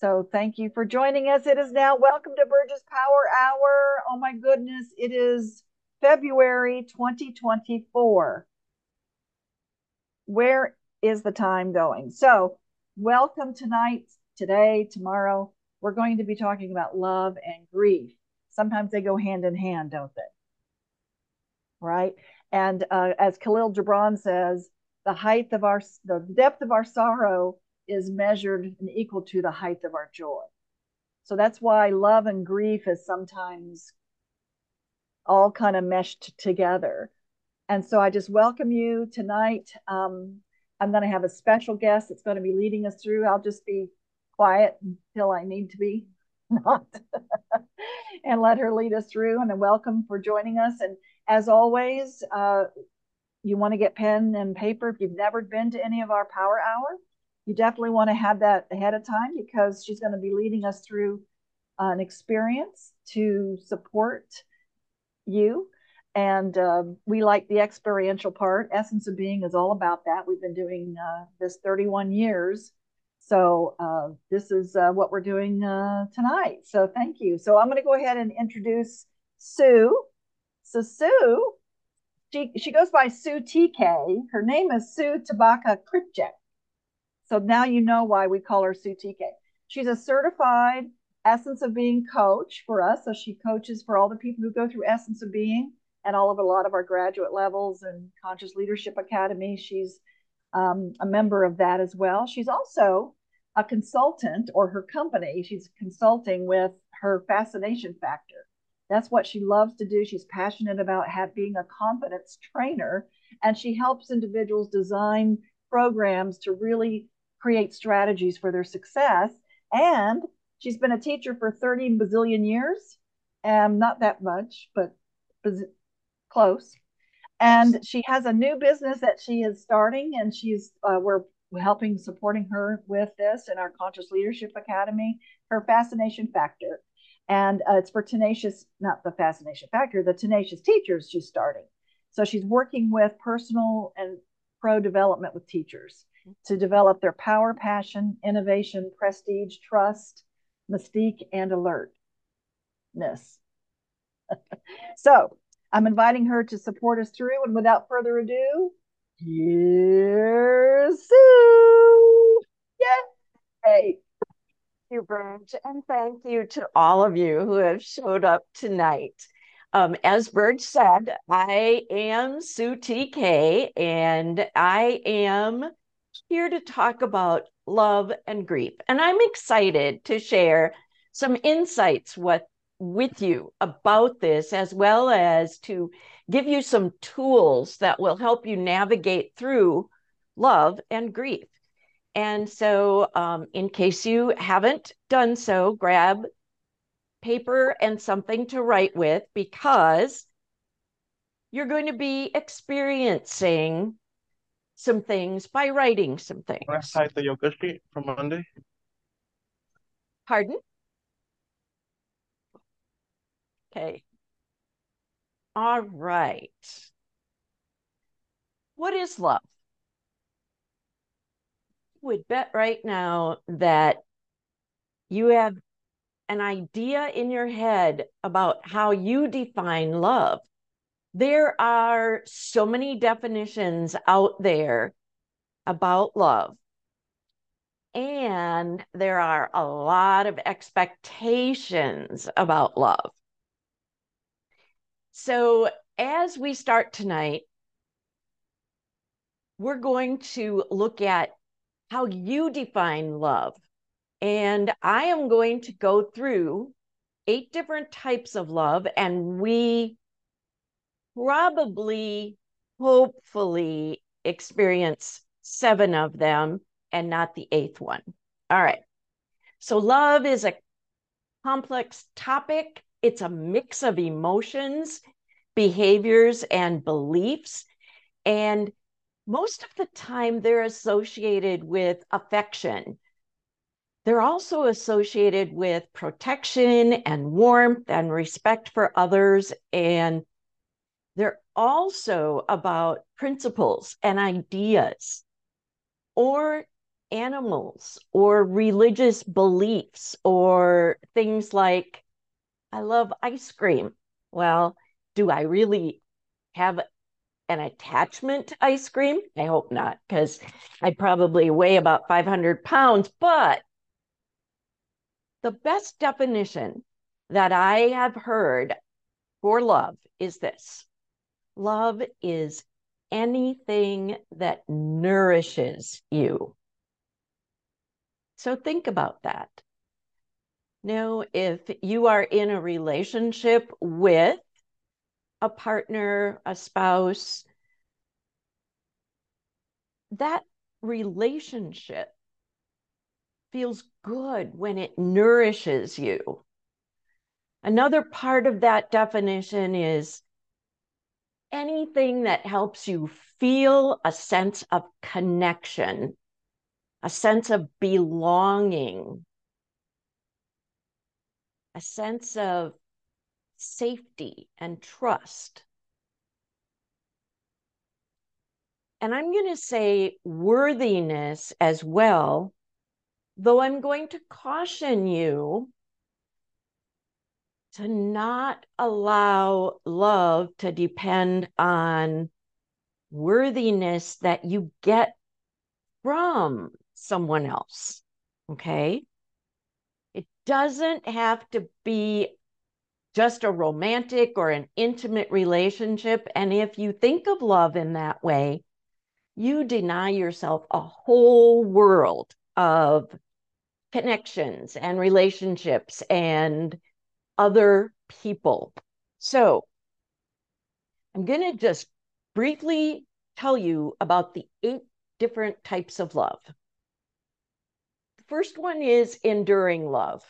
So thank you for joining us. It is now welcome to Burge's Power Hour. Oh my goodness, it is February 2024. Where is the time going? So, welcome tonight, today, tomorrow. We're going to be talking about love and grief. Sometimes they go hand in hand, don't they? Right? And uh, as Khalil Gibran says, the height of our, the depth of our sorrow is measured and equal to the height of our joy. So that's why love and grief is sometimes all kind of meshed together. And so I just welcome you tonight. Um, I'm going to have a special guest that's going to be leading us through. I'll just be quiet until I need to be not and let her lead us through. And then welcome for joining us. And as always, uh, you want to get pen and paper if you've never been to any of our power hour you definitely want to have that ahead of time because she's going to be leading us through uh, an experience to support you. And uh, we like the experiential part. Essence of being is all about that. We've been doing uh, this 31 years. So uh, this is uh, what we're doing uh, tonight. So thank you. So i'm going to go ahead and introduce sue. So sue she, she goes by sue tk her name is sue tabaka kripjek so now you know why we call her sue tk she's a certified essence of being coach for us. So she coaches for all the people who go through essence of being and all of a lot of our graduate levels and conscious leadership academy. She's um, a member of that as well. She's also a consultant or her company. She's consulting with her fascination factor. That's what she loves to do. She's passionate about have, being a confidence trainer. And she helps individuals design programs to really create strategies for their success and she's been a teacher for 30 bazillion years and not that much but close. And she has a new business that she is starting, and she's uh, we're helping supporting her with this in our Conscious Leadership Academy. Her Fascination Factor, and uh, it's for tenacious, not the Fascination Factor, the tenacious teachers she's starting. So she's working with personal and pro development with teachers to develop their power, passion, innovation, prestige, trust, mystique, and alertness. so I'm inviting her to support us through. And without further ado, here's Sue. Yay! Thank you, Burge, and thank you to all of you who have showed up tonight. Um, as Burge said, I am Sue TK, and I am here to talk about love and grief. And I'm excited to share some insights with with you about this, as well as to give you some tools that will help you navigate through love and grief. And so, um, in case you haven't done so, grab paper and something to write with because you're going to be experiencing some things by writing some things. Can I cite the yoga sheet from Monday? Pardon? Okay. All right. What is love? I would bet right now that you have an idea in your head about how you define love. There are so many definitions out there about love. And there are a lot of expectations about love. So, as we start tonight, we're going to look at how you define love. And I am going to go through eight different types of love, and we probably, hopefully, experience seven of them and not the eighth one. All right. So, love is a complex topic it's a mix of emotions, behaviors, and beliefs. And most of the time, they're associated with affection. They're also associated with protection and warmth and respect for others. And they're also about principles and ideas. Or animals or religious beliefs or things like, I love ice cream. Well, do I really have an attachment to ice cream? I hope not, because I probably weigh about 500 pounds. But the best definition that I have heard for love is this love is anything that nourishes you. So think about that. Now, if you are in a relationship with a partner, a spouse, that relationship feels good when it nourishes you. Another part of that definition is anything that helps you feel a sense of connection, a sense of belonging, a sense of safety and trust. And I'm going to say worthiness as well, though I'm going to caution you to not allow love to depend on worthiness that you get from someone else. Okay. It doesn't have to be just a romantic or an intimate relationship. And if you think of love in that way, you deny yourself a whole world of connections and relationships and other people. So I'm going to just briefly tell you about the eight different types of love. The first one is enduring love.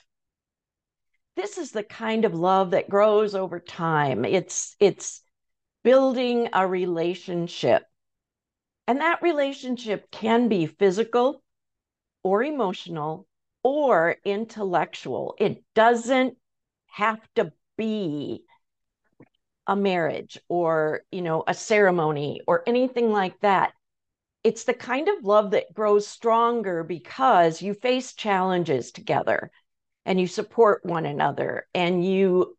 This is the kind of love that grows over time. It's it's building a relationship. And that relationship can be physical or emotional or intellectual. It doesn't have to be a marriage or you know a ceremony or anything like that. It's the kind of love that grows stronger because you face challenges together and you support one another and you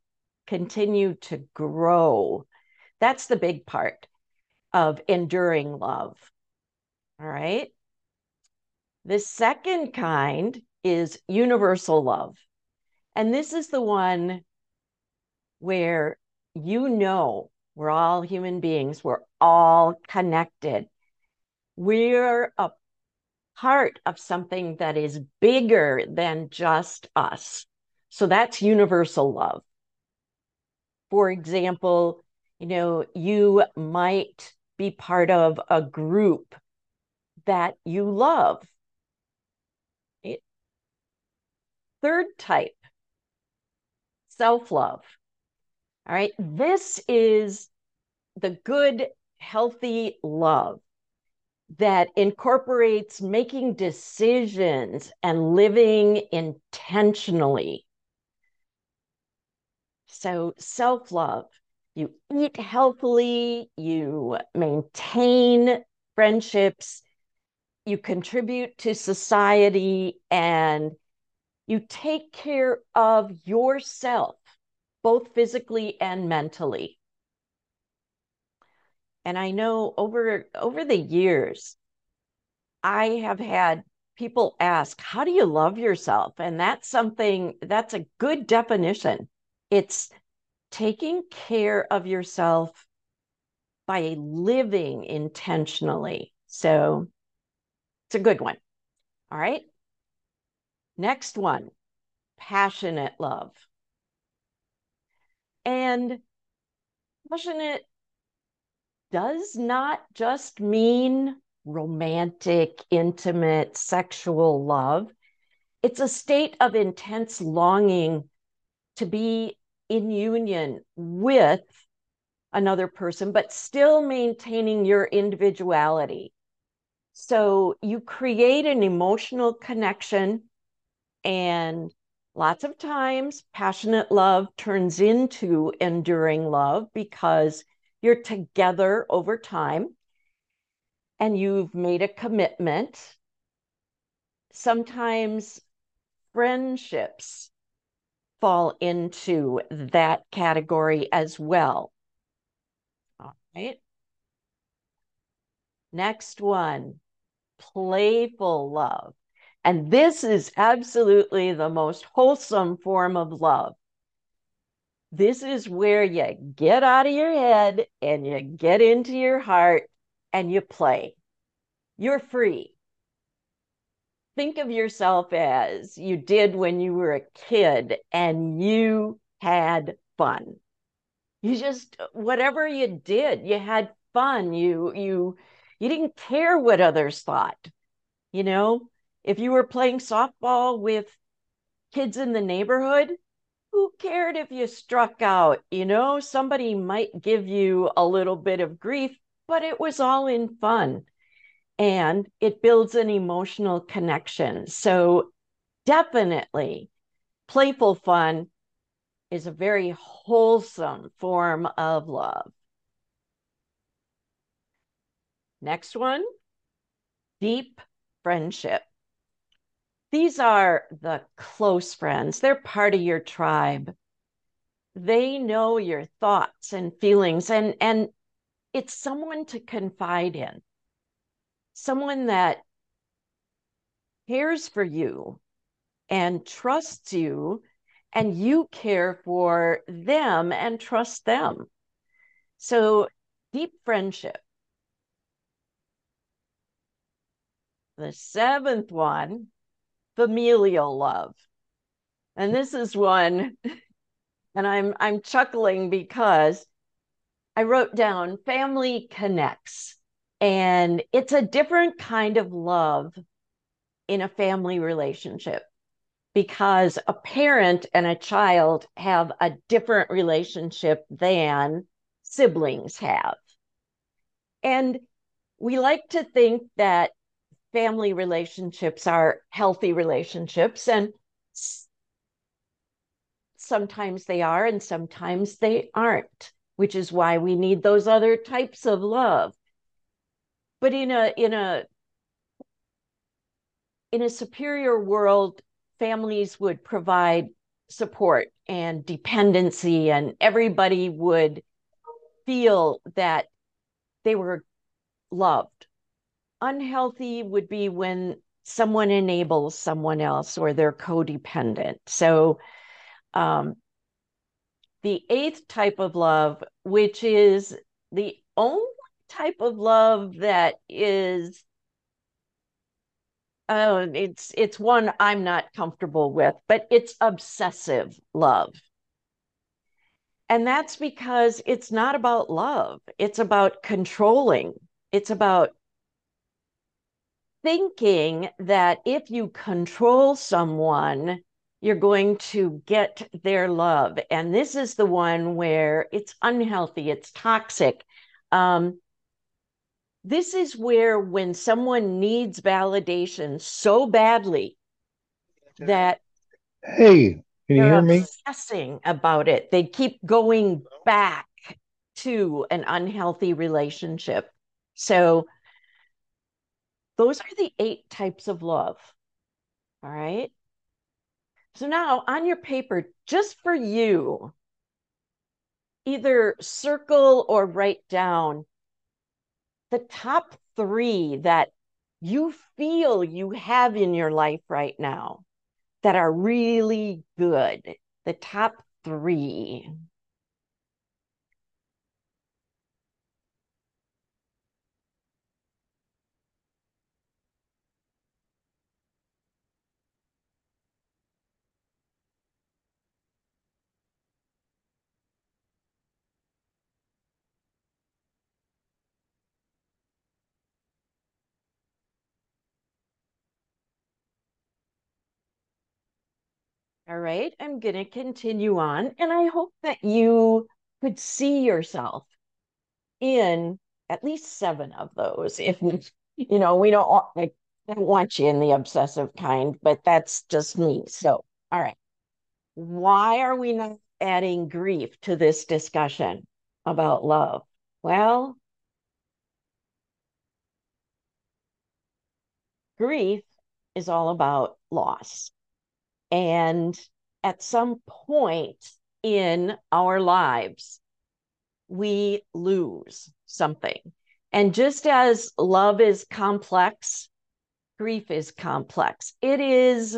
continue to grow. That's the big part of enduring love. All right? The second kind is universal love and this is the one where you know we're all human beings, we're all connected. We're a part of something that is bigger than just us. So that's universal love. For example, you know, you might be part of a group that you love. It, third type self love. All right. This is the good, healthy love that incorporates making decisions and living intentionally. So, self love, you eat healthily, you maintain friendships, you contribute to society, and you take care of yourself, both physically and mentally. And I know over over the years, I have had people ask, how do you love yourself? And that's something that's a good definition. It's taking care of yourself by living intentionally. So it's a good one. All right. Next one, passionate love. And passionate does not just mean romantic, intimate, sexual love. It's a state of intense longing to be in union with another person, but still maintaining your individuality. So you create an emotional connection and lots of times, passionate love turns into enduring love because you're together over time and you've made a commitment sometimes friendships fall into that category as well. All right. Next one, playful love. And this is absolutely the most wholesome form of love. This is where you get out of your head and you get into your heart and you play. You're free. Think of yourself as you did when you were a kid and you had fun. You just whatever you did, you had fun. You you you didn't care what others thought. You know, if you were playing softball with kids in the neighborhood, who cared if you struck out? You know, somebody might give you a little bit of grief, but it was all in fun and it builds an emotional connection. So, definitely, playful fun is a very wholesome form of love. Next one deep friendship. These are the close friends, they're part of your tribe. They know your thoughts and feelings, and, and it's someone to confide in, someone that cares for you and trusts you, and you care for them and trust them. So, deep friendship. The seventh one familial love. And this is one, and I'm I'm chuckling because I wrote down family connects. And it's a different kind of love in a family relationship because a parent and a child have a different relationship than siblings have. And we like to think that family relationships are healthy relationships and sometimes they are and sometimes they aren't which is why we need those other types of love. But in a in a in a superior world families would provide support and dependency and everybody would feel that they were loved unhealthy would be when someone enables someone else or they're codependent. So, um, the eighth type of love, which is the only type of love that is oh it's it's one i'm not comfortable with but it's obsessive love. And that's because it's not about love. It's about controlling. It's about thinking that if you control someone, you're going to get their love. And this is the one where it's unhealthy, it's toxic. Um, this is where when someone needs validation so badly that hey can you hear me? obsessing about it. They keep going back to an unhealthy relationship. So those are the eight types of love. All right. So now on your paper, just for you, either circle or write down the top three that you feel you have in your life right now that are really good. The top three. All right, I'm going to continue on. And I hope that you could see yourself in at least seven of those. If, you know, we don't, I don't want you in the obsessive kind, but that's just me. So, all right. Why are we not adding grief to this discussion about love? Well, grief is all about loss. And at some point in our lives, we lose something. And just as love is complex, grief is complex. It is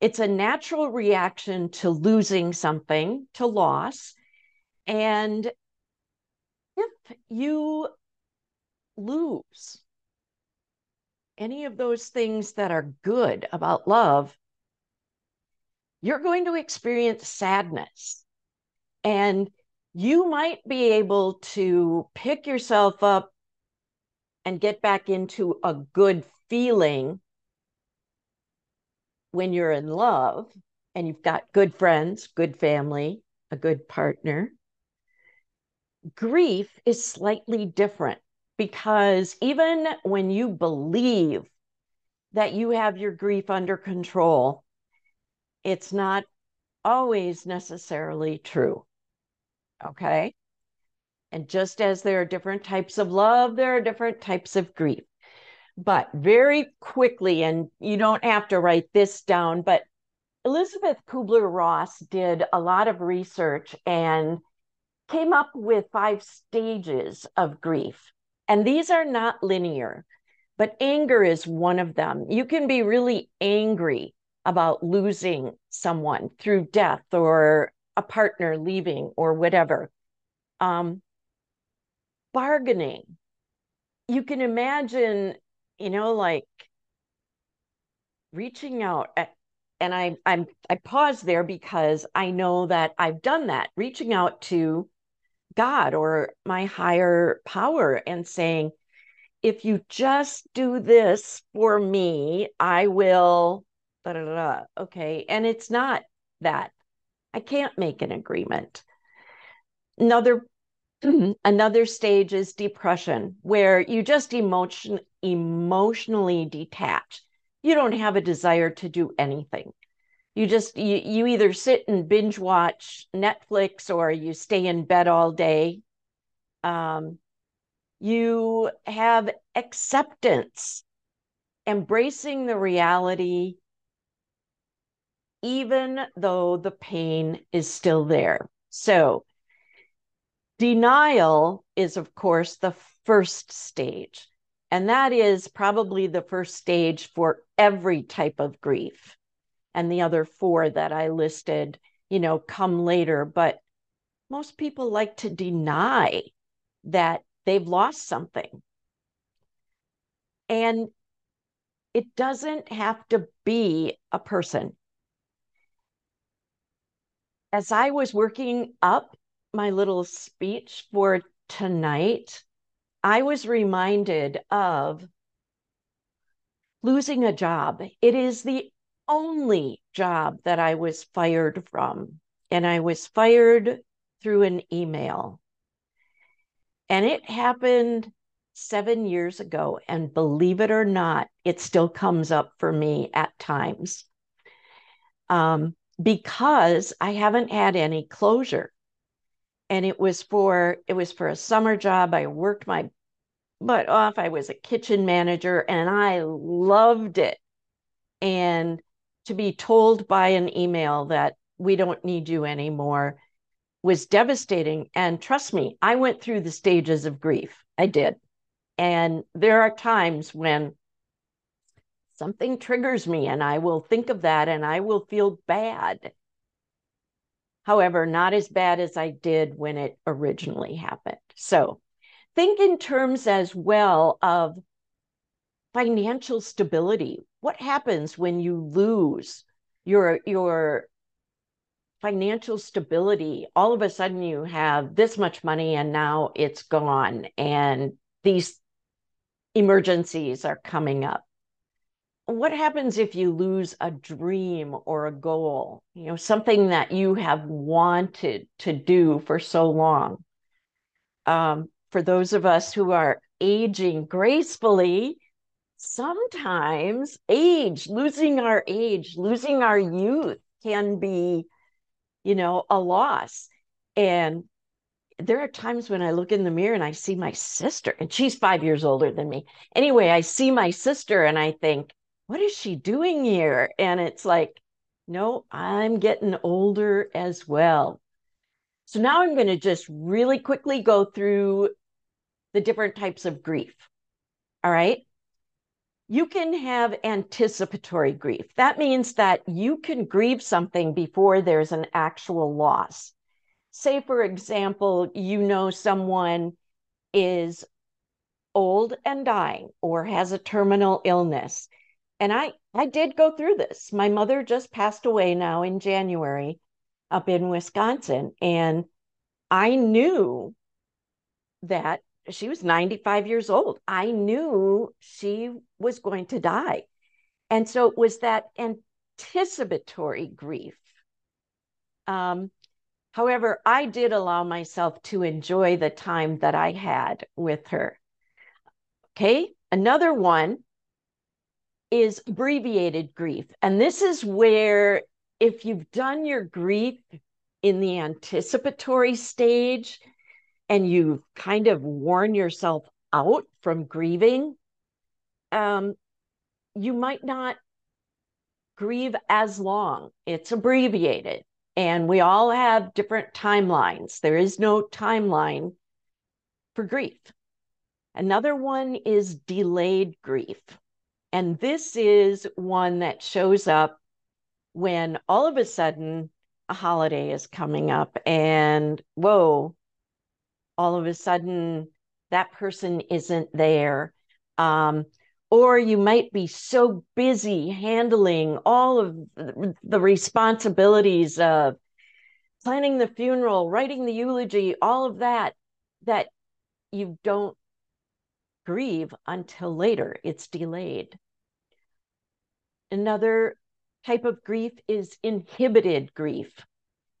it's a natural reaction to losing something, to loss. And if you lose any of those things that are good about love, you're going to experience sadness. And you might be able to pick yourself up and get back into a good feeling when you're in love and you've got good friends, good family, a good partner. Grief is slightly different because even when you believe that you have your grief under control, it's not always necessarily true. Okay. And just as there are different types of love, there are different types of grief. But very quickly, and you don't have to write this down, but Elisabeth Kubler Ross did a lot of research and came up with five stages of grief. And these are not linear, but anger is one of them. You can be really angry about losing someone through death or a partner leaving or whatever. Um, bargaining. You can imagine, you know, like reaching out at, and I I'm I pause there because I know that I've done that, reaching out to God or my higher power and saying, if you just do this for me, I will da, da, da, okay. And it's not that. I can't make an agreement. Another another stage is depression, where you just emotion emotionally detach. You don't have a desire to do anything. You just you you either sit and binge watch Netflix or you stay in bed all day. Um, you have acceptance, embracing the reality even though the pain is still there. So, denial is, of course, the first stage. And that is probably the first stage for every type of grief. And the other four that I listed, you know, come later. But most people like to deny that they've lost something. And it doesn't have to be a person as I was working up my little speech for tonight, I was reminded of losing a job. It is the only job that I was fired from, and I was fired through an email. And it happened seven years ago. And believe it or not, it still comes up for me at times. Um, because I haven't had any closure. And it was for it was for a summer job. I worked my butt off. I was a kitchen manager and I loved it. And to be told by an email that we don't need you anymore was devastating. And trust me, I went through the stages of grief. I did. And there are times when something triggers me and I will think of that and I will feel bad. However, not as bad as I did when it originally happened. So think in terms as well of financial stability. What happens when you lose your your financial stability? All of a sudden you have this much money and now it's gone and these emergencies are coming up what happens if you lose a dream or a goal? You know something that you have wanted to do for so long. Um, for those of us who are aging gracefully sometimes age losing our age losing our youth can be you know a loss. And there are times when I look in the mirror and I see my sister, and she's five years older than me. Anyway, I see my sister and I think, what is she doing here? And it's like, no, I'm getting older as well. So now I'm going to just really quickly go through the different types of grief. All right. You can have anticipatory grief. That means that you can grieve something before there's an actual loss. Say, for example, you know someone is old and dying or has a terminal illness. And I, I did go through this. My mother just passed away now in January up in Wisconsin. And I knew that she was 95 years old. I knew she was going to die. And so it was that anticipatory grief. Um, however, I did allow myself to enjoy the time that I had with her. Okay, another one is abbreviated grief. And this is where, if you've done your grief in the anticipatory stage and you've kind of worn yourself out from grieving, um, you might not grieve as long. It's abbreviated. And we all have different timelines. There is no timeline for grief. Another one is delayed grief. And this is one that shows up when all of a sudden a holiday is coming up and whoa, all of a sudden that person isn't there. Um, or you might be so busy handling all of the responsibilities of planning the funeral, writing the eulogy, all of that, that you don't grieve until later. It's delayed. Another type of grief is inhibited grief.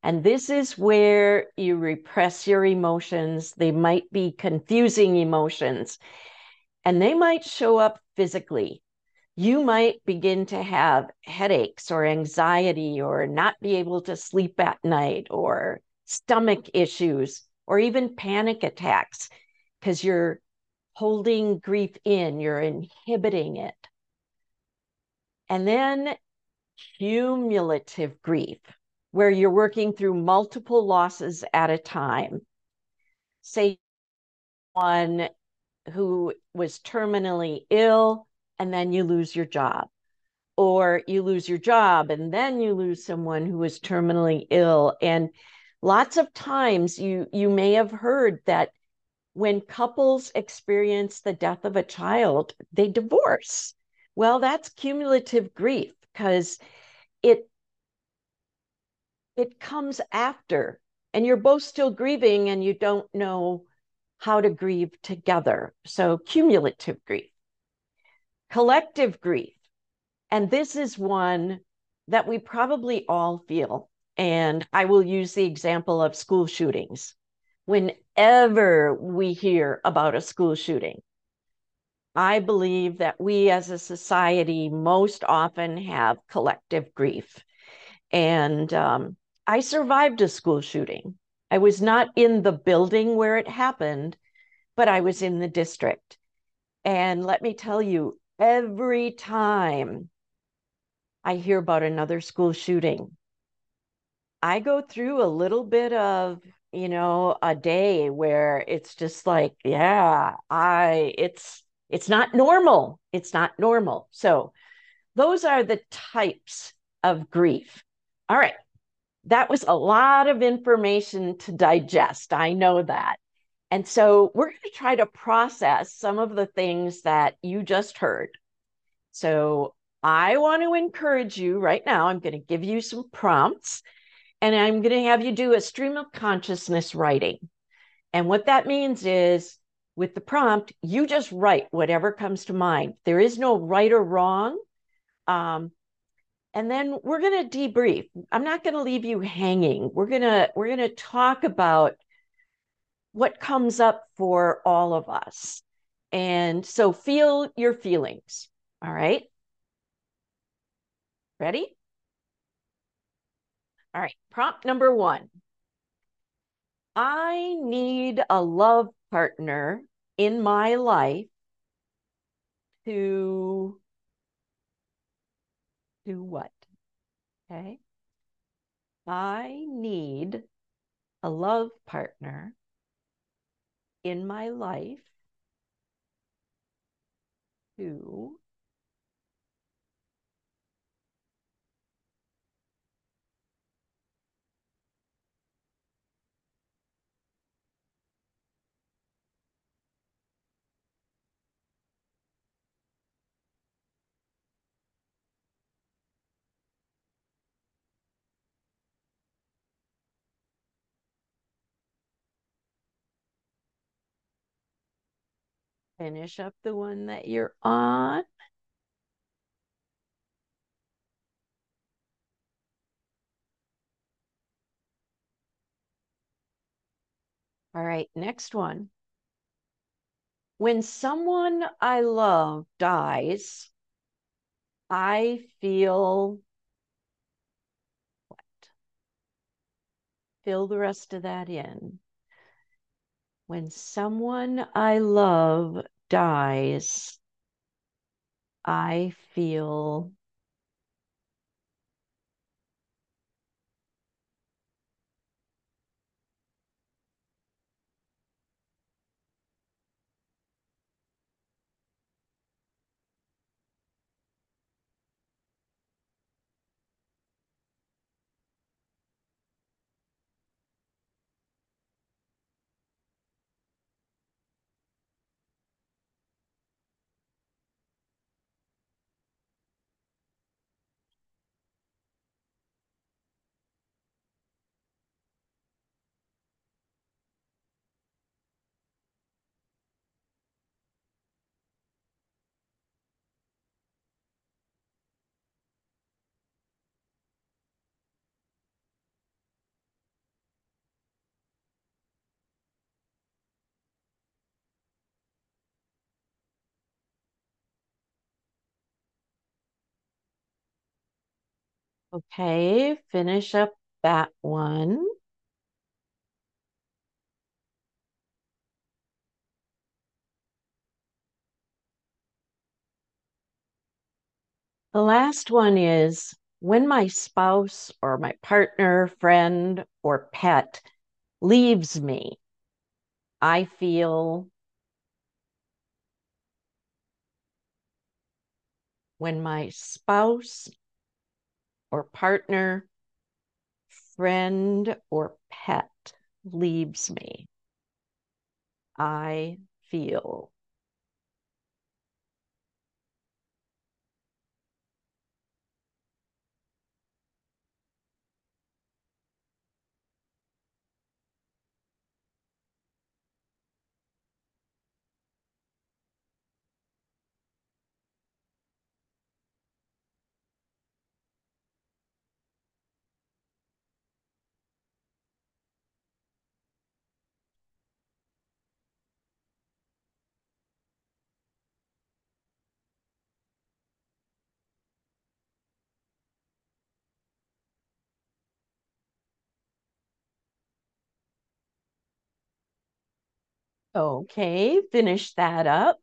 And this is where you repress your emotions. They might be confusing emotions, and they might show up physically. You might begin to have headaches or anxiety or not be able to sleep at night or stomach issues or even panic attacks because you're holding grief in, you're inhibiting it. And then cumulative grief, where you're working through multiple losses at a time. Say one who was terminally ill and then you lose your job or you lose your job and then you lose someone who is terminally ill and lots of times you you may have heard that when couples experience the death of a child, they divorce. Well, that's cumulative grief because it it comes after and you're both still grieving and you don't know how to grieve together. So cumulative grief. Collective grief. And this is one that we probably all feel. And I will use the example of school shootings whenever we hear about a school shooting. I believe that we as a society most often have collective grief. And um, I survived a school shooting. I was not in the building where it happened, but I was in the district. And let me tell you, every time I hear about another school shooting, I go through a little bit of you know, a day where it's just like, yeah, I it's it's not normal. It's not normal. So those are the types of grief. All right. That was a lot of information to digest. I know that. And so we're going to try to process some of the things that you just heard. So I want to encourage you right now. I'm going to give you some prompts and I'm going to have you do a stream of consciousness writing. And what that means is with the prompt, you just write whatever comes to mind. There is no right or wrong. Um, and then we're going to debrief. I'm not going to leave you hanging. We're going to we're going to talk about what comes up for all of us. And so feel your feelings. All right? Ready? All right, prompt number one. I need a love partner in my life to do what? Okay. I need a love partner in my life to finish up the one that you're on. All right, next one. When someone I love dies, I feel what? Fill the rest of that in. When someone I love dies, I feel okay. Finish up that one. The last one is when my spouse or my partner, friend, or pet leaves me, I feel when my spouse or partner, friend, or pet leaves me, I feel Okay, finish that up.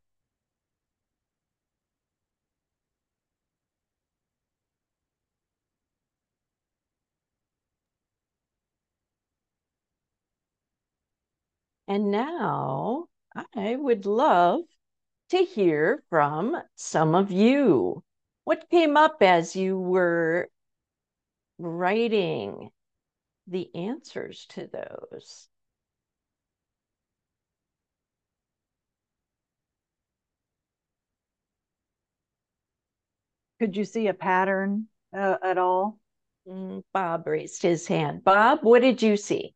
And now I would love to hear from some of you. What came up as you were writing the answers to those? Could you see a pattern uh, at all? Mm, Bob raised his hand. Bob, what did you see?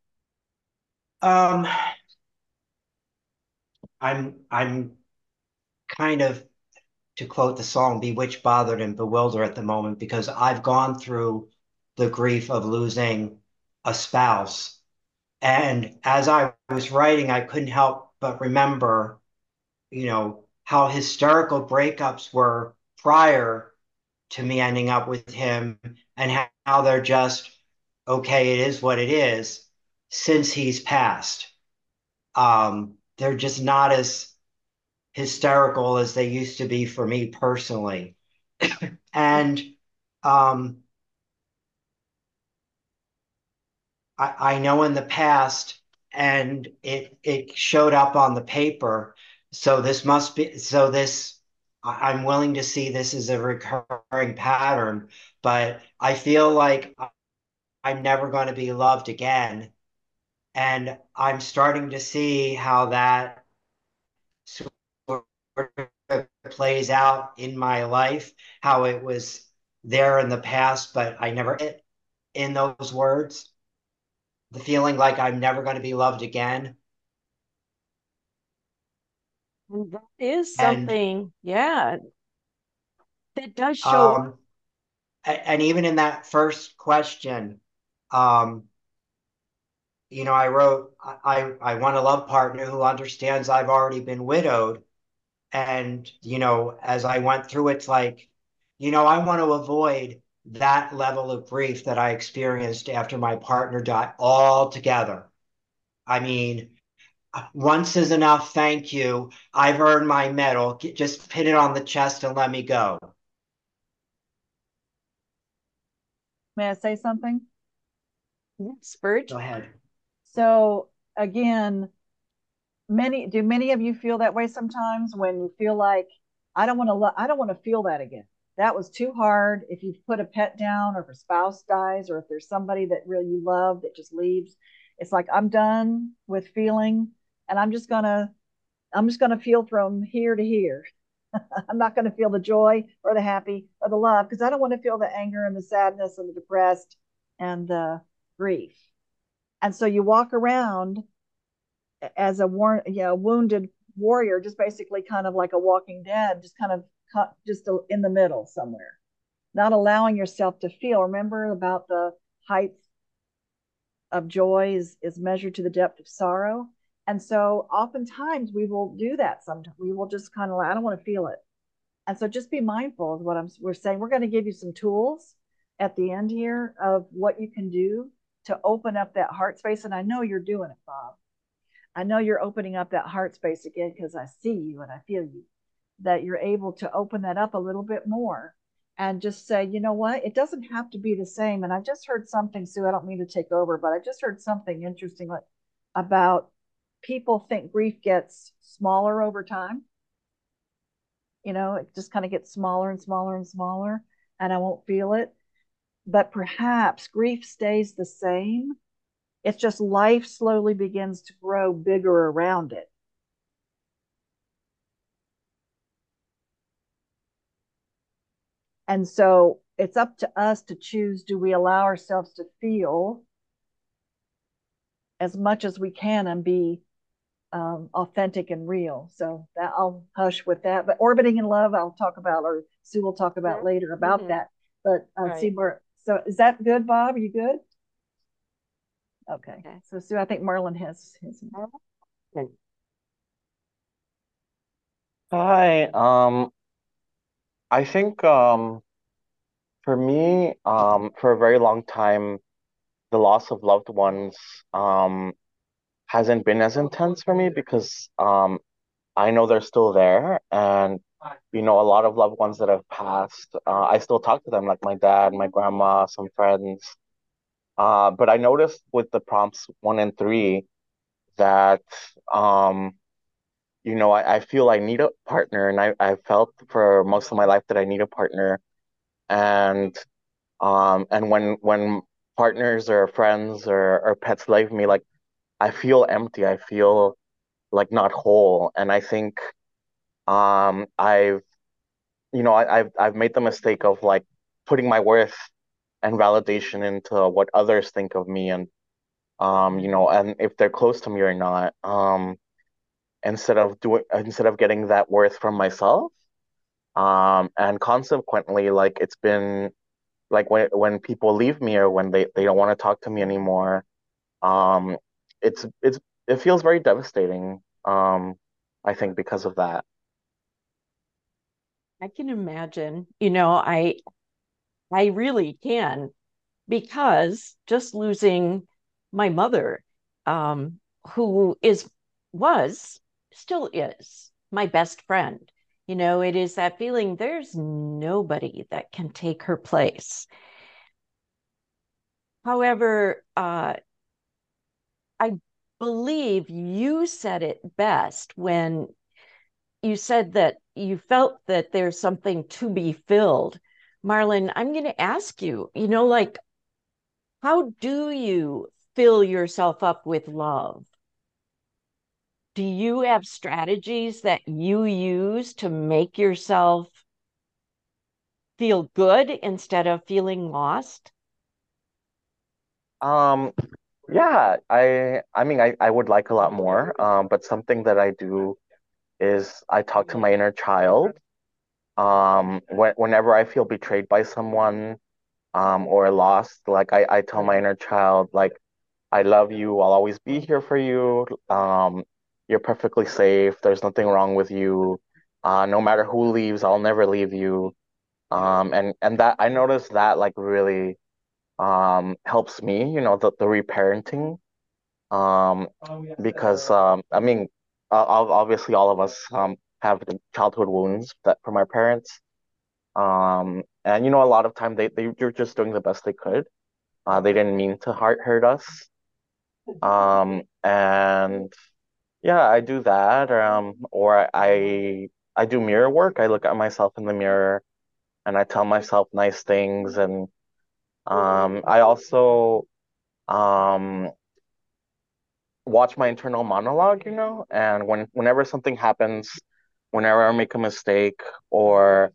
Um, I'm I'm kind of to quote the song, bewitched, bothered, and bewildered at the moment because I've gone through the grief of losing a spouse. And as I was writing, I couldn't help but remember, you know, how hysterical breakups were prior to me ending up with him and how they're just, okay, it is what it is since he's passed. Um, they're just not as hysterical as they used to be for me personally. and um, I, I know in the past, and it it showed up on the paper. So this must be so this. I'm willing to see this as a recurring pattern, but I feel like I'm never going to be loved again. And I'm starting to see how that sort of plays out in my life, how it was there in the past, but I never in those words the feeling like I'm never going to be loved again. And that is something, and, yeah, that does show. Um, and even in that first question, um, you know, I wrote, I, I want a love partner who understands I've already been widowed. And, you know, as I went through, it's like, you know, I want to avoid that level of grief that I experienced after my partner died altogether. I mean, once is enough. Thank you. I've earned my medal. Just pin it on the chest and let me go. May I say something? Yes, Burge. Go ahead. So again, many do many of you feel that way sometimes when you feel like I don't want to I don't want to feel that again that was too hard. If you've put a pet down, or if a spouse dies, or if there's somebody that really you love that just leaves, it's like I'm done with feeling, and I'm just gonna, I'm just gonna feel from here to here. I'm not gonna feel the joy or the happy or the love because I don't want to feel the anger and the sadness and the depressed and the grief. And so you walk around as a war, you know, wounded warrior, just basically kind of like a walking dead, just kind of just in the middle somewhere, not allowing yourself to feel. Remember about the height of joy is, is measured to the depth of sorrow. And so oftentimes we will do that sometimes. We will just kind of like, I don't want to feel it. And so just be mindful of what I'm we're saying. We're going to give you some tools at the end here of what you can do to open up that heart space. And I know you're doing it, Bob. I know you're opening up that heart space again because I see you and I feel you that you're able to open that up a little bit more and just say, you know what, it doesn't have to be the same. And I just heard something, Sue, I don't mean to take over, but I just heard something interesting about people think grief gets smaller over time. You know, it just kind of gets smaller and smaller and smaller, and I won't feel it. But perhaps grief stays the same. It's just life slowly begins to grow bigger around it. And so it's up to us to choose do we allow ourselves to feel as much as we can and be um, authentic and real. So that I'll hush with that. But orbiting in love, I'll talk about, or Sue will talk about later about mm-hmm. that. But uh, right. see more. So is that good, Bob? Are you good? Okay. okay. So Sue, I think Marlon has his. Hi. Um, I think um, for me, um, for a very long time, the loss of loved ones um, hasn't been as intense for me because um, I know they're still there, and you know, a lot of loved ones that have passed, uh, I still talk to them, like my dad, my grandma, some friends. Uh, but I noticed with the prompts one and three that um, you know, I, I feel I need a partner, and I, I felt for most of my life that I need a partner. And um and when when partners or friends or, or pets leave me, like I feel empty. I feel like not whole. And I think um I've you know, I, I've I've made the mistake of like putting my worth and validation into what others think of me and um, you know, and if they're close to me or not. Um instead of doing instead of getting that worth from myself um and consequently like it's been like when when people leave me or when they they don't want to talk to me anymore um it's it's it feels very devastating um i think because of that i can imagine you know i i really can because just losing my mother um who is was still is my best friend. You know, it is that feeling there's nobody that can take her place. However, uh, I believe you said it best when you said that you felt that there's something to be filled. Marlon, I'm going to ask you, you know, like, how do you fill yourself up with love? Do you have strategies that you use to make yourself feel good instead of feeling lost? Um, yeah, I I mean I, I would like a lot more. Um, but something that I do is I talk to my inner child. Um, when, whenever I feel betrayed by someone, um, or lost, like I, I tell my inner child, like, I love you, I'll always be here for you. Um, you're perfectly safe, there's nothing wrong with you. Uh, no matter who leaves, I'll never leave you. Um, and and that I noticed that like really um helps me, you know, the, the reparenting. Um, because um, I mean, uh, obviously all of us um have childhood wounds that from our parents. Um, and you know, a lot of time they they you're just doing the best they could. Uh, they didn't mean to hurt hurt us. Um, and yeah, I do that. Um, or I I do mirror work. I look at myself in the mirror, and I tell myself nice things. And um, I also um watch my internal monologue. You know, and when whenever something happens, whenever I make a mistake, or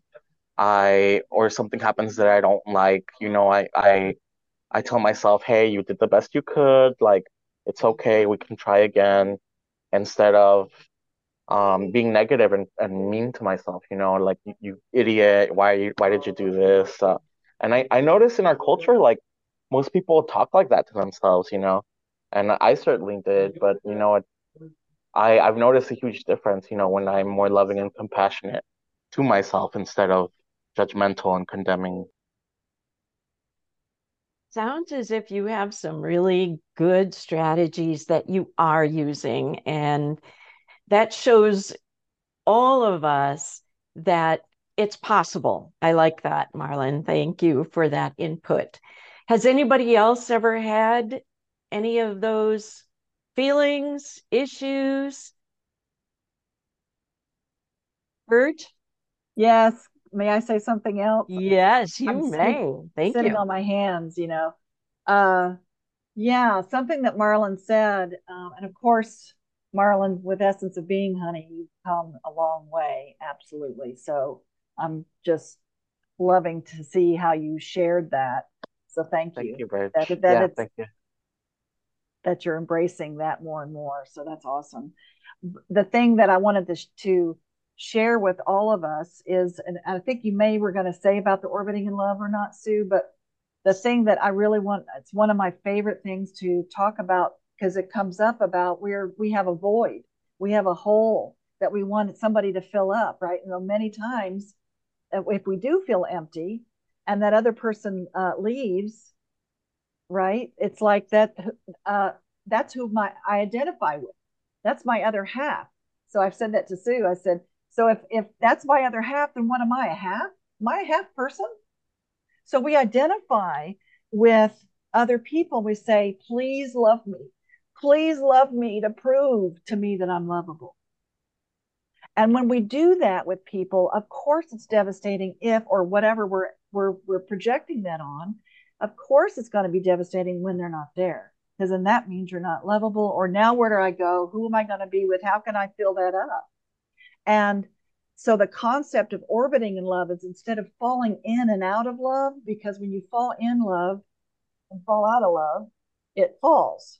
I or something happens that I don't like, you know, I I I tell myself, "Hey, you did the best you could. Like it's okay. We can try again." Instead of um being negative and, and mean to myself, you know, like you, you idiot, why why did you do this? Uh, and I I notice in our culture like most people talk like that to themselves, you know. And I certainly did, but you know, I I've noticed a huge difference, you know, when I'm more loving and compassionate to myself instead of judgmental and condemning. Sounds as if you have some really good strategies that you are using. And that shows all of us that it's possible. I like that, Marlon. Thank you for that input. Has anybody else ever had any of those feelings, issues? Burge? Yes, may I say something else? Yes, you I'm may. Thank sitting you. on my hands, you know. Uh, yeah, something that Marlon said, um, and of course, Marlon, with Essence of Being, honey, you've come a long way, absolutely. So I'm just loving to see how you shared that. So thank, thank you. you. Thank that, you, that, yeah, thank you. That you're embracing that more and more. So that's awesome. The thing that I wanted to, to share with all of us is, and I think you may were going to say about the orbiting in love or not, Sue, but the thing that I really want, it's one of my favorite things to talk about because it comes up about where we have a void, we have a hole that we want somebody to fill up, right? You know, many times if we do feel empty and that other person uh, leaves, right? It's like that, uh, that's who my I identify with. That's my other half. So I've said that to Sue. I said, so if if that's my other half, then what am I? A half? A half person? So we identify with other people. We say, please love me. Please love me to prove to me that I'm lovable. And when we do that with people, of course it's devastating if or whatever we're we're we're projecting that on. Of course it's going to be devastating when they're not there. Because then that means you're not lovable. Or now where do I go? Who am I going to be with? How can I fill that up? And so the concept of orbiting in love is instead of falling in and out of love, because when you fall in love and fall out of love, it falls.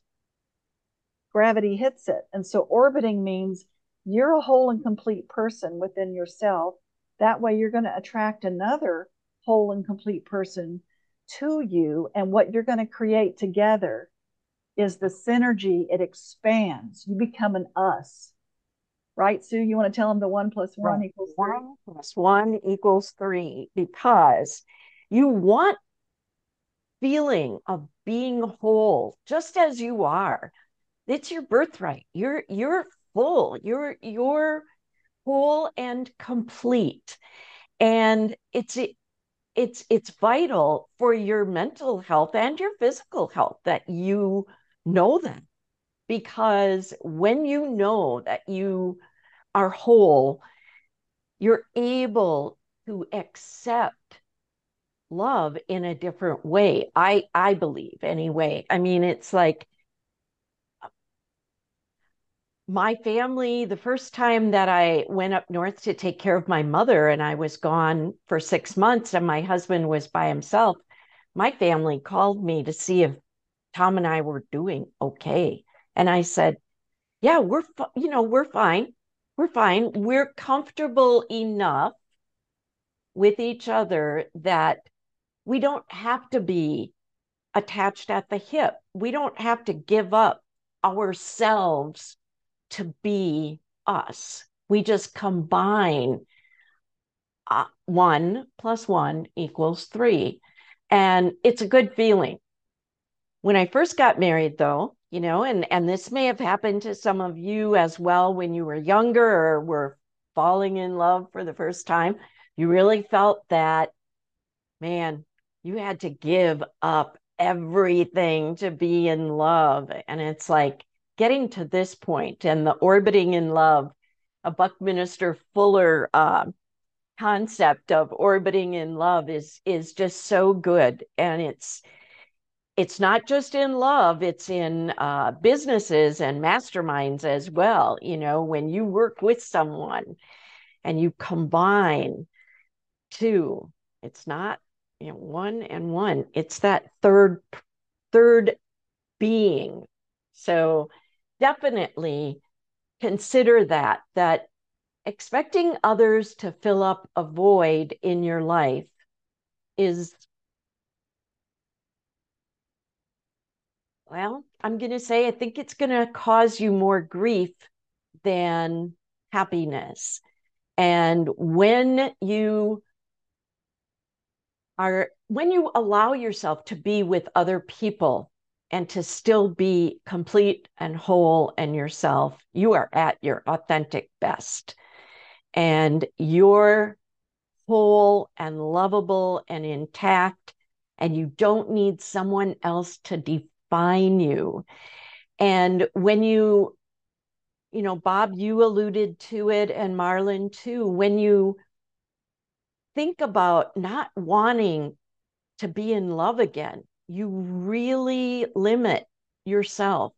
Gravity hits it. And so orbiting means you're a whole and complete person within yourself. That way you're going to attract another whole and complete person to you. And what you're going to create together is the synergy. It expands. You become an us right, Sue? You want to tell them the one plus one right. equals three? One plus one equals three because you want feeling of being whole just as you are. It's your birthright. You're you're full. You're you're whole and complete. And it's it's it's vital for your mental health and your physical health that you know that because when you know that you are whole you're able to accept love in a different way i i believe anyway i mean it's like my family, the first time that I went up north to take care of my mother, and I was gone for six months, and my husband was by himself, my family called me to see if Tom and I were doing okay. And I said, Yeah, we're, you know, we're fine. We're fine. We're comfortable enough with each other that we don't have to be attached at the hip. We don't have to give up ourselves to be us. We just combine uh, one plus one equals three. And it's a good feeling. When I first got married, though, you know, and, and this may have happened to some of you as well when you were younger or were falling in love for the first time, you really felt that, man, you had to give up everything to be in love. And it's like, getting to this point and the orbiting in love, a Buckminster Fuller uh, concept of orbiting in love is is just so good, and it's it's not just in love; it's in uh, businesses and masterminds as well. You know, when you work with someone and you combine two, it's not you know one and one; it's that third third being. So definitely consider that that expecting others to fill up a void in your life is well i'm going to say i think it's going to cause you more grief than happiness. And when you are when you allow yourself to be with other people and to still be complete and whole and yourself, you are at your authentic best. And you're whole and lovable and intact, and you don't need someone else to define you. And when you, you know, Bob, you alluded to it, and Marlon too, when you think about not wanting to be in love again, you really limit yourself.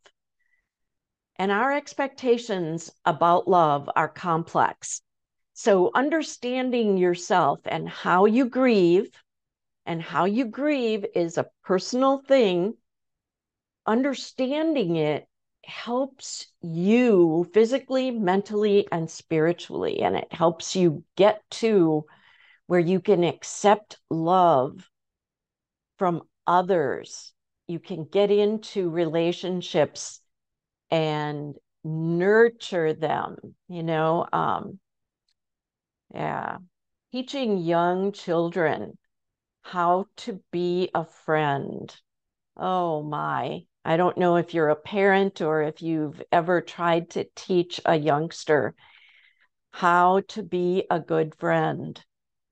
And our expectations about love are complex. So, understanding yourself and how you grieve, and how you grieve is a personal thing. Understanding it helps you physically, mentally, and spiritually. And it helps you get to where you can accept love from others. You can get into relationships and nurture them, you know. Um, yeah. Teaching young children how to be a friend. Oh my. I don't know if you're a parent or if you've ever tried to teach a youngster how to be a good friend.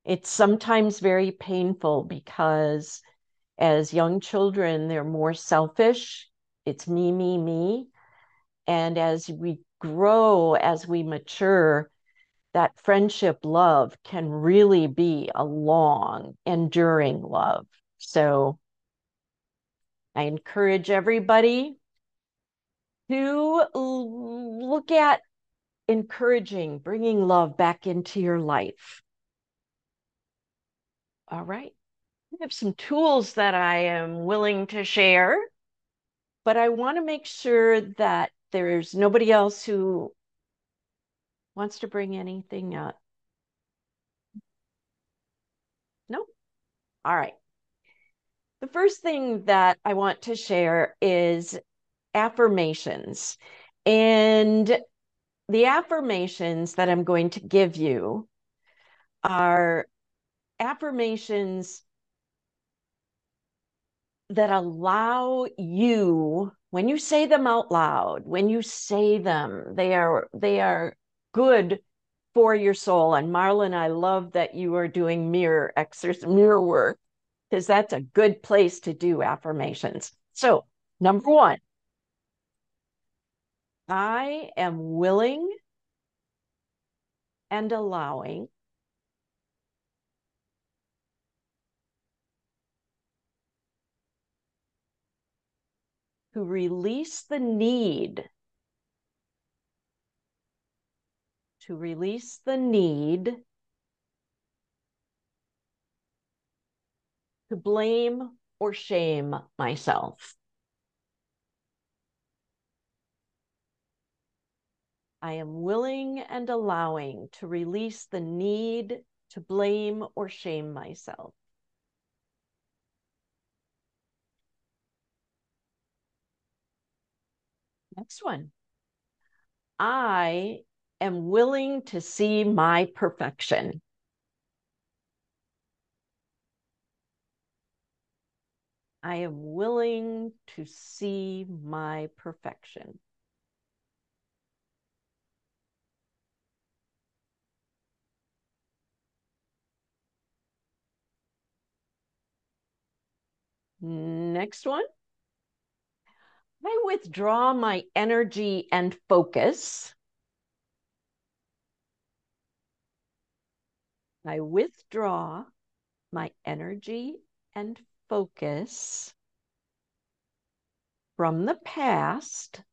It's sometimes very painful because as young children, they're more selfish. It's me, me, me. And as we grow, as we mature, that friendship love can really be a long, enduring love. So I encourage everybody to look at encouraging, bringing love back into your life. All right. I have some tools that I am willing to share, but I want to make sure that there's nobody else who wants to bring anything up. No? All right. The first thing that I want to share is affirmations. And the affirmations that I'm going to give you are affirmations that allow you when you say them out loud when you say them they are they are good for your soul. And Marlon, I love that you are doing mirror exercise, mirror work, because that's a good place to do affirmations. So, number one, I am willing and allowing to release the need to release the need to blame or shame myself. I am willing and allowing to release the need to blame or shame myself. Next one. I am willing to see my perfection. I am willing to see my perfection. Next one. I withdraw my energy and focus I withdraw my energy and focus from the past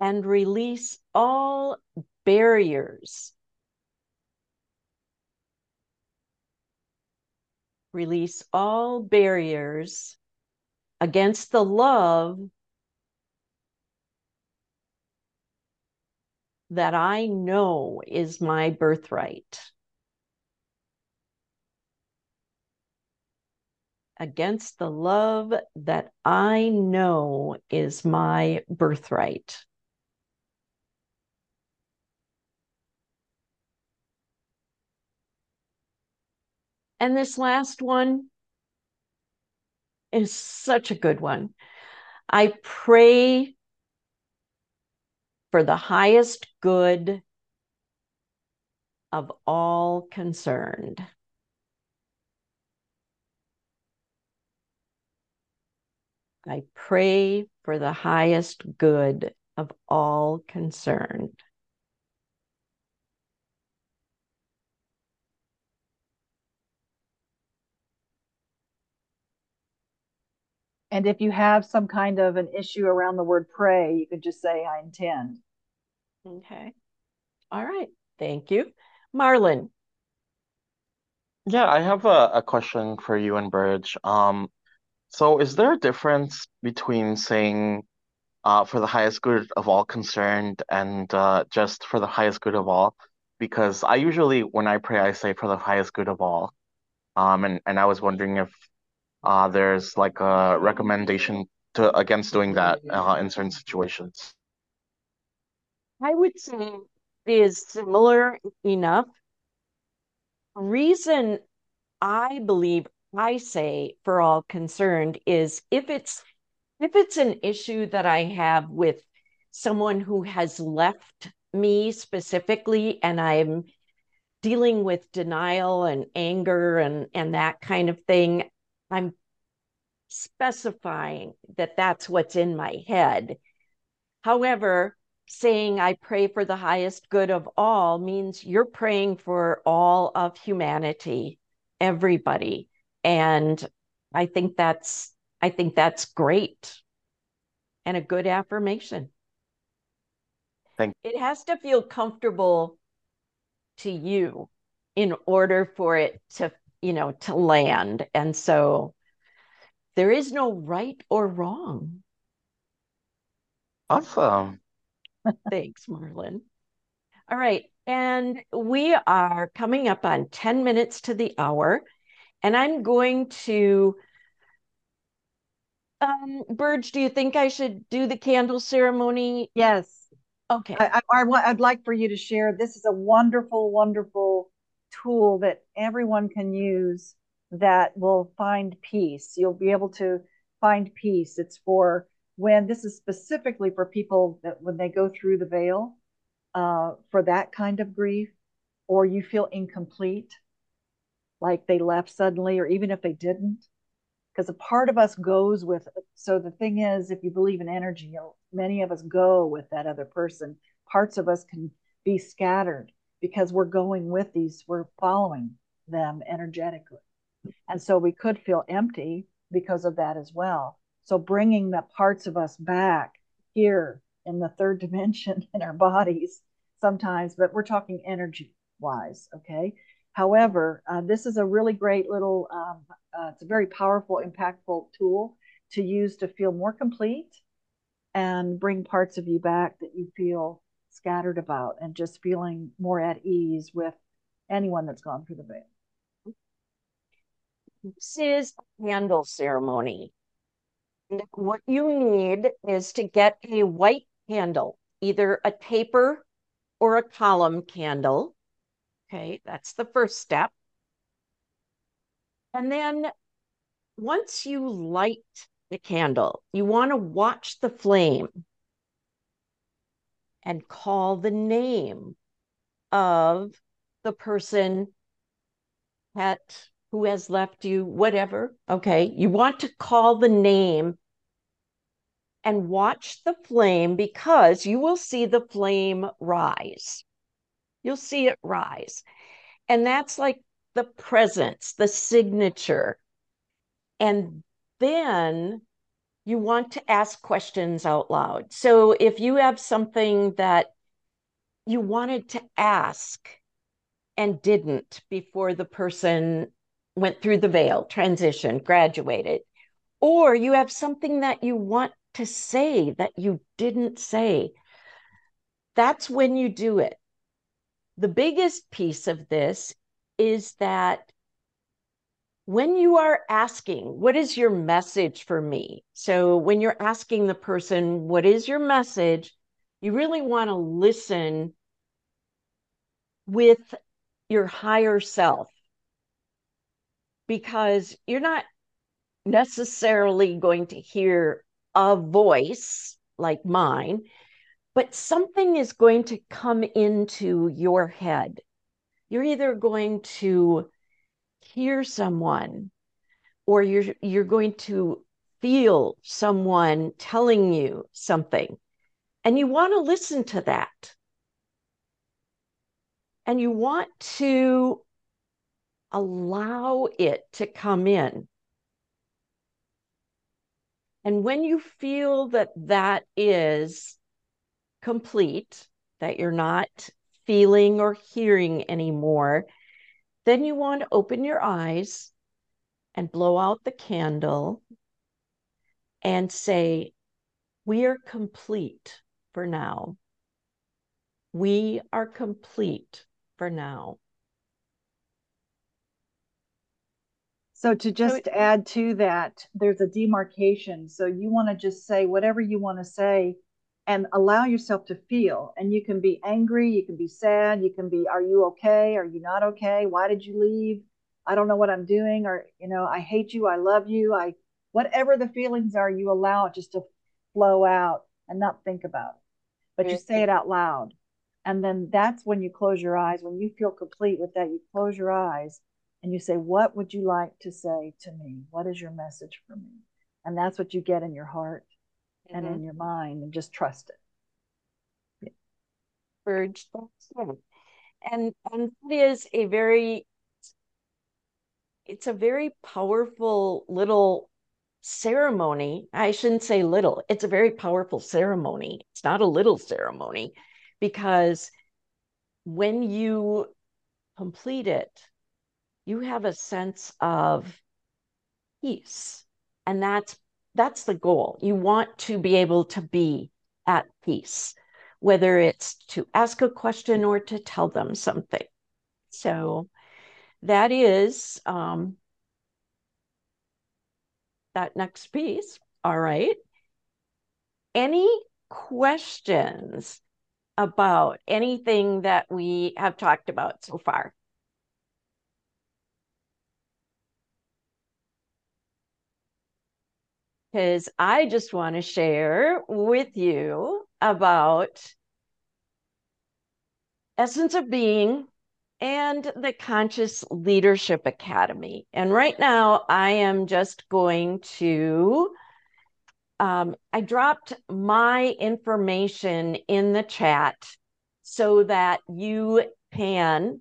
and release all barriers. Release all barriers against the love that I know is my birthright. Against the love that I know is my birthright. And this last one is such a good one. I pray for the highest good of all concerned. I pray for the highest good of all concerned. And if you have some kind of an issue around the word pray, you could just say, I intend. Okay. All right. Thank you. Marlon. Yeah, I have a, a question for you and Burge. Um, so is there a difference between saying uh, for the highest good of all concerned and uh, just for the highest good of all? Because I usually, when I pray, I say for the highest good of all. Um, and, and I was wondering if uh, there's like a recommendation to against doing that uh, in certain situations. I would say it is similar enough. Reason I believe I say for all concerned is if it's if it's an issue that I have with someone who has left me specifically and I'm dealing with denial and anger and and that kind of thing I'm specifying that that's what's in my head. However, saying I pray for the highest good of all means you're praying for all of humanity, everybody. And I think that's I think that's great and a good affirmation. Thank you. it has to feel comfortable to you in order for it to you know, to land. And so there is no right or wrong. Awesome. Thanks, Marlon. All right. And we are coming up on 10 minutes to the hour. And I'm going to. Um, Burge, do you think I should do the candle ceremony? Yes. Okay. I, I, I, I'd like for you to share. This is a wonderful, wonderful tool that everyone can use that will find peace. You'll be able to find peace. It's for when this is specifically for people that when they go through the veil uh, for that kind of grief, or you feel incomplete, like they left suddenly, or even if they didn't, because a part of us goes with. So the thing is, if you believe in energy, many of us go with that other person. Parts of us can be scattered because we're going with these, we're following them energetically. And so we could feel empty because of that as well. So bringing the parts of us back here in the third dimension in our bodies sometimes, but we're talking energy wise. Okay. However, uh, this is a really great little, um, uh, it's a very powerful, impactful tool to use to feel more complete and bring parts of you back that you feel scattered about and just feeling more at ease with anyone that's gone through the veil. This is a candle ceremony. And what you need is to get a white candle, either a taper or a column candle. Okay, that's the first step. And then once you light the candle, you want to watch the flame and call the name of the person pet who has left you, whatever. Okay. You want to call the name and watch the flame because you will see the flame rise. You'll see it rise. And that's like the presence, the signature. And then you want to ask questions out loud. So if you have something that you wanted to ask and didn't before the person went through the veil, transitioned, graduated, or you have something that you want to say that you didn't say, that's when you do it. The biggest piece of this is that when you are asking, what is your message for me? So, when you're asking the person, what is your message? You really want to listen with your higher self because you're not necessarily going to hear a voice like mine, but something is going to come into your head. You're either going to hear someone or you're you're going to feel someone telling you something and you want to listen to that. And you want to allow it to come in. And when you feel that that is complete that you're not feeling or hearing anymore then you want to open your eyes and blow out the candle and say, We are complete for now. We are complete for now. So, to just so add to that, there's a demarcation. So, you want to just say whatever you want to say and allow yourself to feel. And you can be angry, you can be sad, you can be, are you okay? Are you not okay? Why did you leave? I don't know what I'm doing, or, you know, I hate you, I love you, I, whatever the feelings are, you allow it just to flow out and not think about it. But you say it out loud. And then that's when you close your eyes. When you feel complete with that, you close your eyes and you say, What would you like to say to me? What is your message for me? And that's what you get in your heart. And in mm-hmm. your mind and just trust it. It. And and it is a very it's a very powerful little ceremony. I shouldn't say little, it's a very powerful ceremony. It's not a little ceremony because when you complete it, you have a sense of peace. And that's that's the goal. You want to be able to be at peace, whether it's to ask a question or to tell them something. So that is um, that next piece. All right. Any questions about anything that we have talked about so far? Because I just want to share with you about Essence of Being and the Conscious Leadership Academy. And right now, I am just going to. Um, I dropped my information in the chat so that you can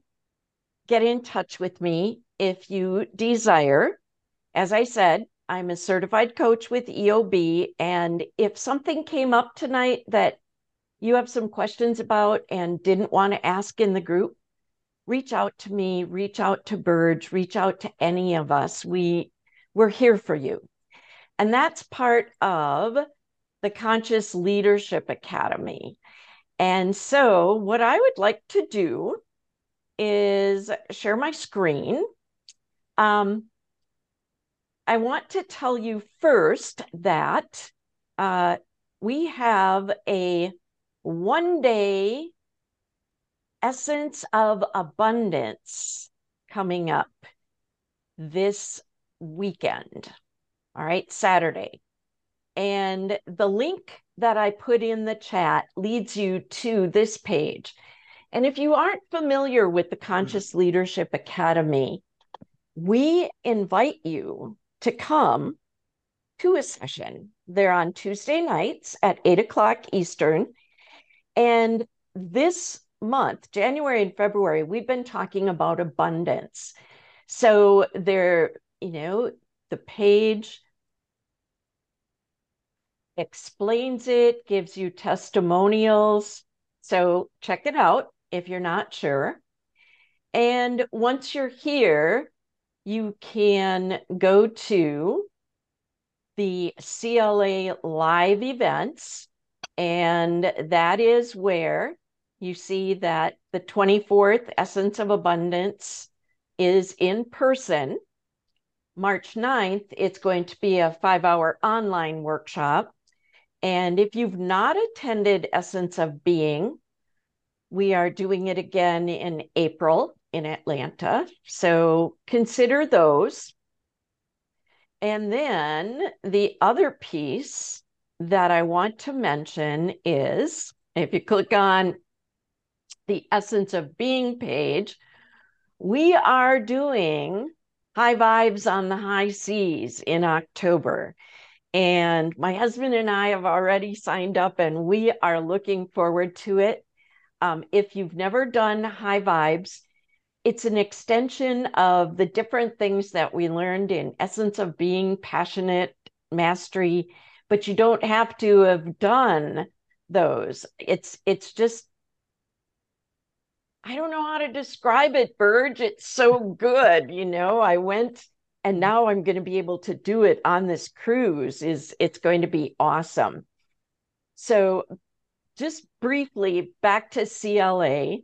get in touch with me if you desire. As I said, I'm a certified coach with EOB. And if something came up tonight that you have some questions about and didn't want to ask in the group, reach out to me, reach out to Burge, reach out to any of us. We we're here for you. And that's part of the Conscious Leadership Academy. And so what I would like to do is share my screen. Um, I want to tell you first that uh, we have a one day essence of abundance coming up this weekend. All right, Saturday. And the link that I put in the chat leads you to this page. And if you aren't familiar with the Conscious Leadership Academy, we invite you to come to a session. They're on Tuesday nights at eight o'clock Eastern. And this month, January and February, we've been talking about abundance. So there, you know, the page explains it, gives you testimonials. So check it out if you're not sure. And once you're here, you can go to the CLA live events, and that is where you see that the 24th Essence of Abundance is in person. March 9th, it's going to be a five hour online workshop. And if you've not attended Essence of Being, we are doing it again in April in Atlanta. So consider those. And then the other piece that I want to mention is if you click on the Essence of Being page, we are doing High Vibes on the High Seas in October. And my husband and I have already signed up and we are looking forward to it. Um, if you've never done High Vibes, it's an extension of the different things that we learned in Essence of Being, Passionate, Mastery, but you don't have to have done those. It's it's just I don't know how to describe it, Burge. It's so good. You know, I went and now I'm going to be able to do it on this cruise is it's going to be awesome. So just briefly back to CLA.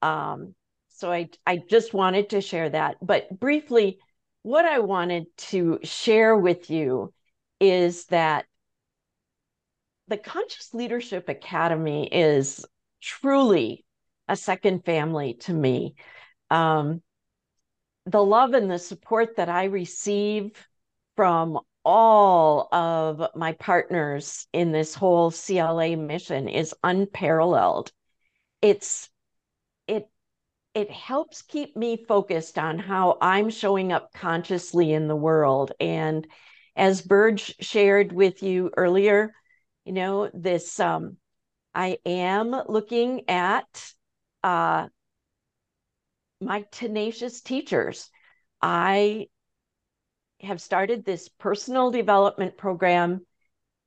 Um, so I, I just wanted to share that. But briefly, what I wanted to share with you is that the Conscious Leadership Academy is truly a second family to me. Um, the love and the support that I receive from all of my partners in this whole CLA mission is unparalleled. It's it it helps keep me focused on how I'm showing up consciously in the world. And as Burge shared with you earlier, you know, this um I am looking at uh my tenacious teachers. I have started this personal development program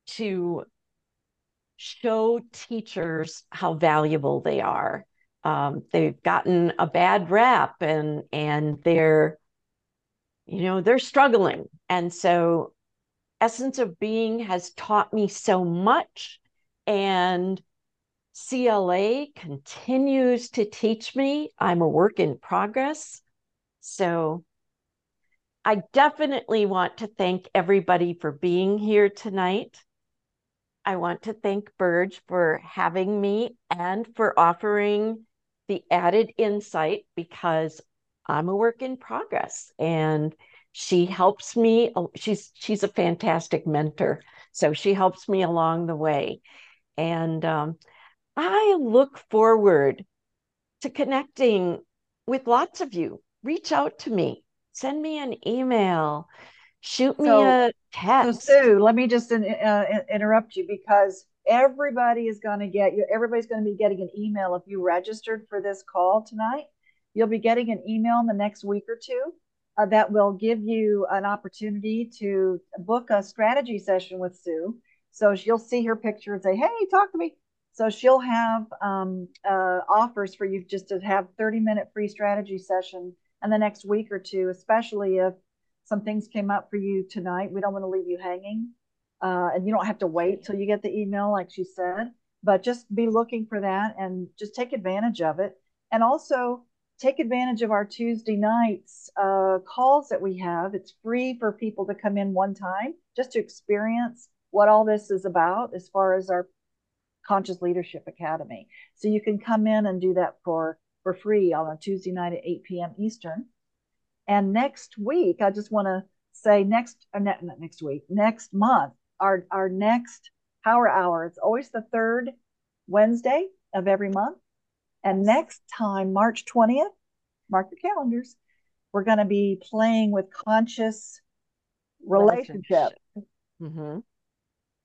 to show teachers how valuable they are. Um, they've gotten a bad rap and and they're you know they're struggling and so essence of being has taught me so much and CLA continues to teach me. I'm a work in progress. So I definitely want to thank everybody for being here tonight. I want to thank Burge for having me and for offering the added insight because I'm a work in progress. And She helps me. She's she's a fantastic mentor. So she helps me along the way. And um, I look forward to connecting with lots of you. Reach out to me, send me an email, shoot me So- a So. Sue, let me just in- uh, interrupt you because everybody is going to get you. Everybody's going to be getting an email if you registered for this call tonight. You'll be getting an email in the next week or two uh, that will give you an opportunity to book a strategy session with Sue. So she'll see her picture and say, "Hey, talk to me." So she'll have um, uh, offers for you just to have 30 minute free strategy session in the next week or two, especially if some things came up for you tonight. We don't want to leave you hanging. Uh, and you don't have to wait till you get the email, like she said, but just be looking for that and just take advantage of it. And also take advantage of our Tuesday nights uh, calls that we have. It's free for people to come in one time just to experience what all this is about as far as our Conscious Leadership Academy. So you can come in and do that for for free on a Tuesday night at 8 p.m. Eastern. And next week, I just want to say next, uh, not next week, next month, our our next Power Hour. It's always the third Wednesday of every month. And next time, March 20th, mark your calendars. We're going to be playing with conscious relationship. hmm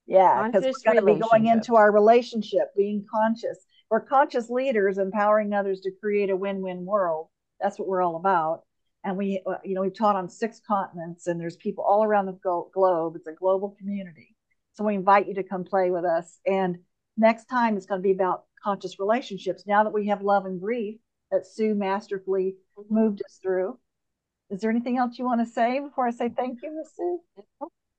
Yeah, because we're going to be going into our relationship, being conscious. We're conscious leaders empowering others to create a win-win world. That's what we're all about. And we, uh, you know, we've taught on six continents, and there's people all around the globe. It's a global community. So we invite you to come play with us. And next time it's going to be about conscious relationships. Now that we have love and grief that Sue masterfully moved us through. Is there anything else you want to say before I say thank you, Miss Sue?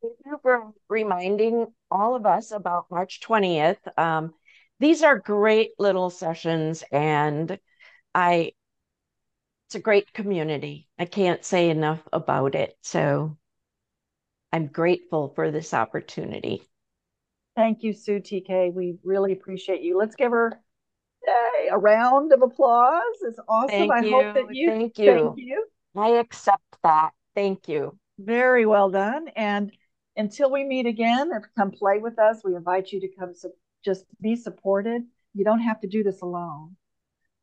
Thank you for reminding all of us about March 20th. Um, these are great little sessions, and I, it's a great community. I can't say enough about it. So I'm grateful for this opportunity. Thank you, Sue TK. We really appreciate you. Let's give her yay, a round of applause. It's awesome. Thank I hope that you. you Thank you. Thank you. I accept that. Thank you. Very well done. And until we meet again, if come play with us, we invite you to come su- just be supported. You don't have to do this alone.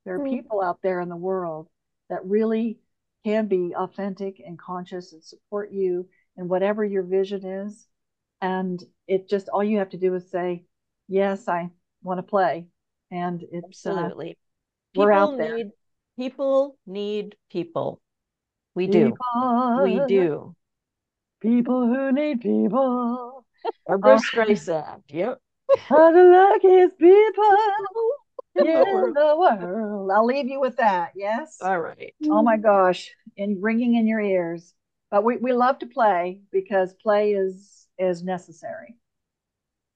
There are Mm. people out there in the world that really can be authentic and conscious and support you in whatever your vision is. And it just all you have to do is say, Yes, I want to play. And it's uh, Absolutely. we're out People there. need people need people. We do. We people, do. People who need people. Barbra Streisand. Yep. are the luckiest people In the world. the world. I'll leave you with that. Yes. All right. Oh my mm. gosh, and ringing in your ears. But we, we love to play because play is is necessary.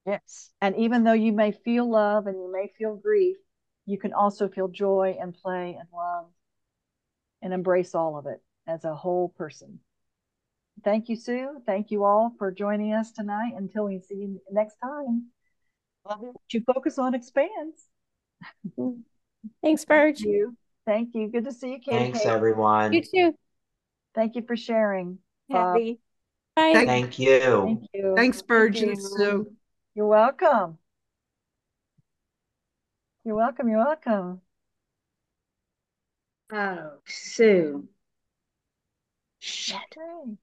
Yes. And even though you may feel love and you may feel grief, you can also feel joy and play and love and embrace all of it as a whole person. Thank you, Sue. Thank you all for joining us tonight. Until we see you next time, Love you. to focus on expands. Thanks, Burge. Thank you. Thank you. Good to see you, Kate. Thanks, Kate. everyone. You too. Thank you for sharing. Bob. Happy. Bye. Thank- Thank you. Thank you. Thanks, Burge you. and Sue. You're welcome. You're welcome. You're welcome. Oh, Sue. Okay. Stop. Let's